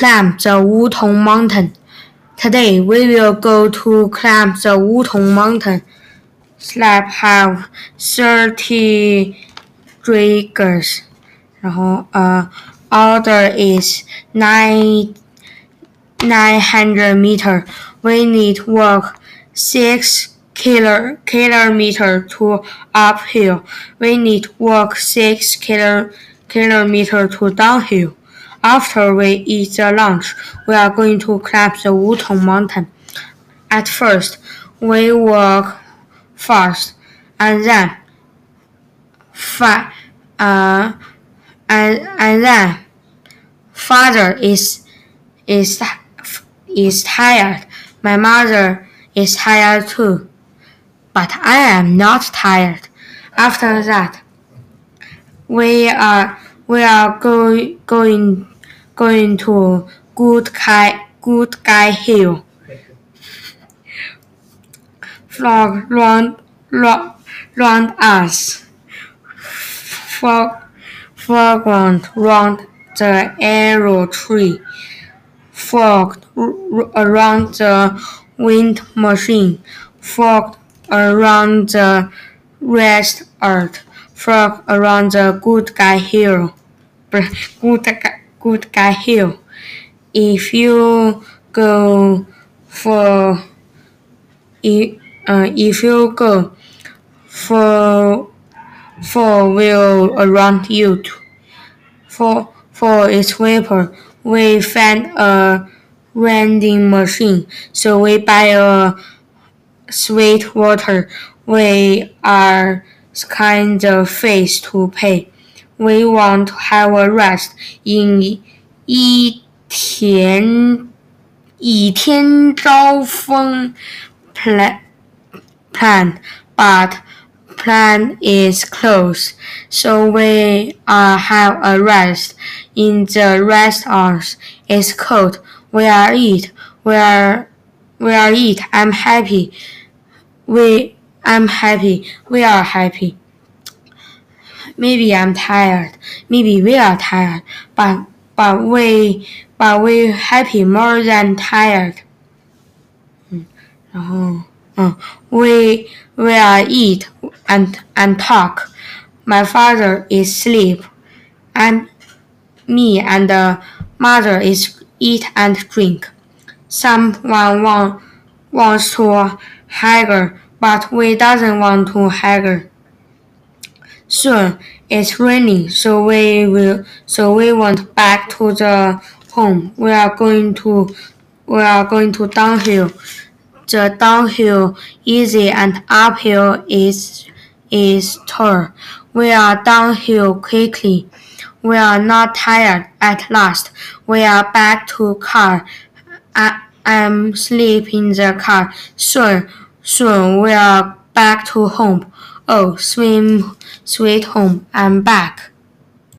climb the Wutong Mountain. Today we will go to climb the Wutong Mountain. Slab have thirty triggers. 然后呃、uh,，order is nine nine hundred meter. We need walk six kilo, kilometer to uphill. We need walk six kilo, kilometer to downhill. After we eat the lunch, we are going to climb the Wutong Mountain. At first, we walk fast, and then fa- uh, and and then father is is is tired. My mother is tired too, but I am not tired. After that, we are we are go, going going to Good Guy Good Guy Hill. Frog round round, round us. Frog foreground round the arrow tree. Fog around the wind machine. Fog around the rest earth. Frog around the good guy hill. Good guy, hill. If you go for if, uh, if you go for for will around you for for its vapor. We find a vending machine. So we buy a sweet water. We are kind of face to pay we want to have a rest in 一天倚天招风 plan plan but plan is closed, so we uh, have a rest. In the restaurant, it's cold. We are eat. We are we are eat. I'm happy. We I'm happy. We are happy. Maybe I'm tired. Maybe we are tired. But but we but we happy more than tired. Hmm. 然后。uh, we will eat and and talk. My father is sleep, and me and the mother is eat and drink. Someone want, wants to haggle, but we doesn't want to haggle. Soon it's raining, so we will so we went back to the home. We are going to we are going to downhill the downhill easy and uphill is is tough. We are downhill quickly. We are not tired at last. We are back to car. I am sleep in the car. Soon, soon we are back to home. Oh, swim, sweet home. I'm back.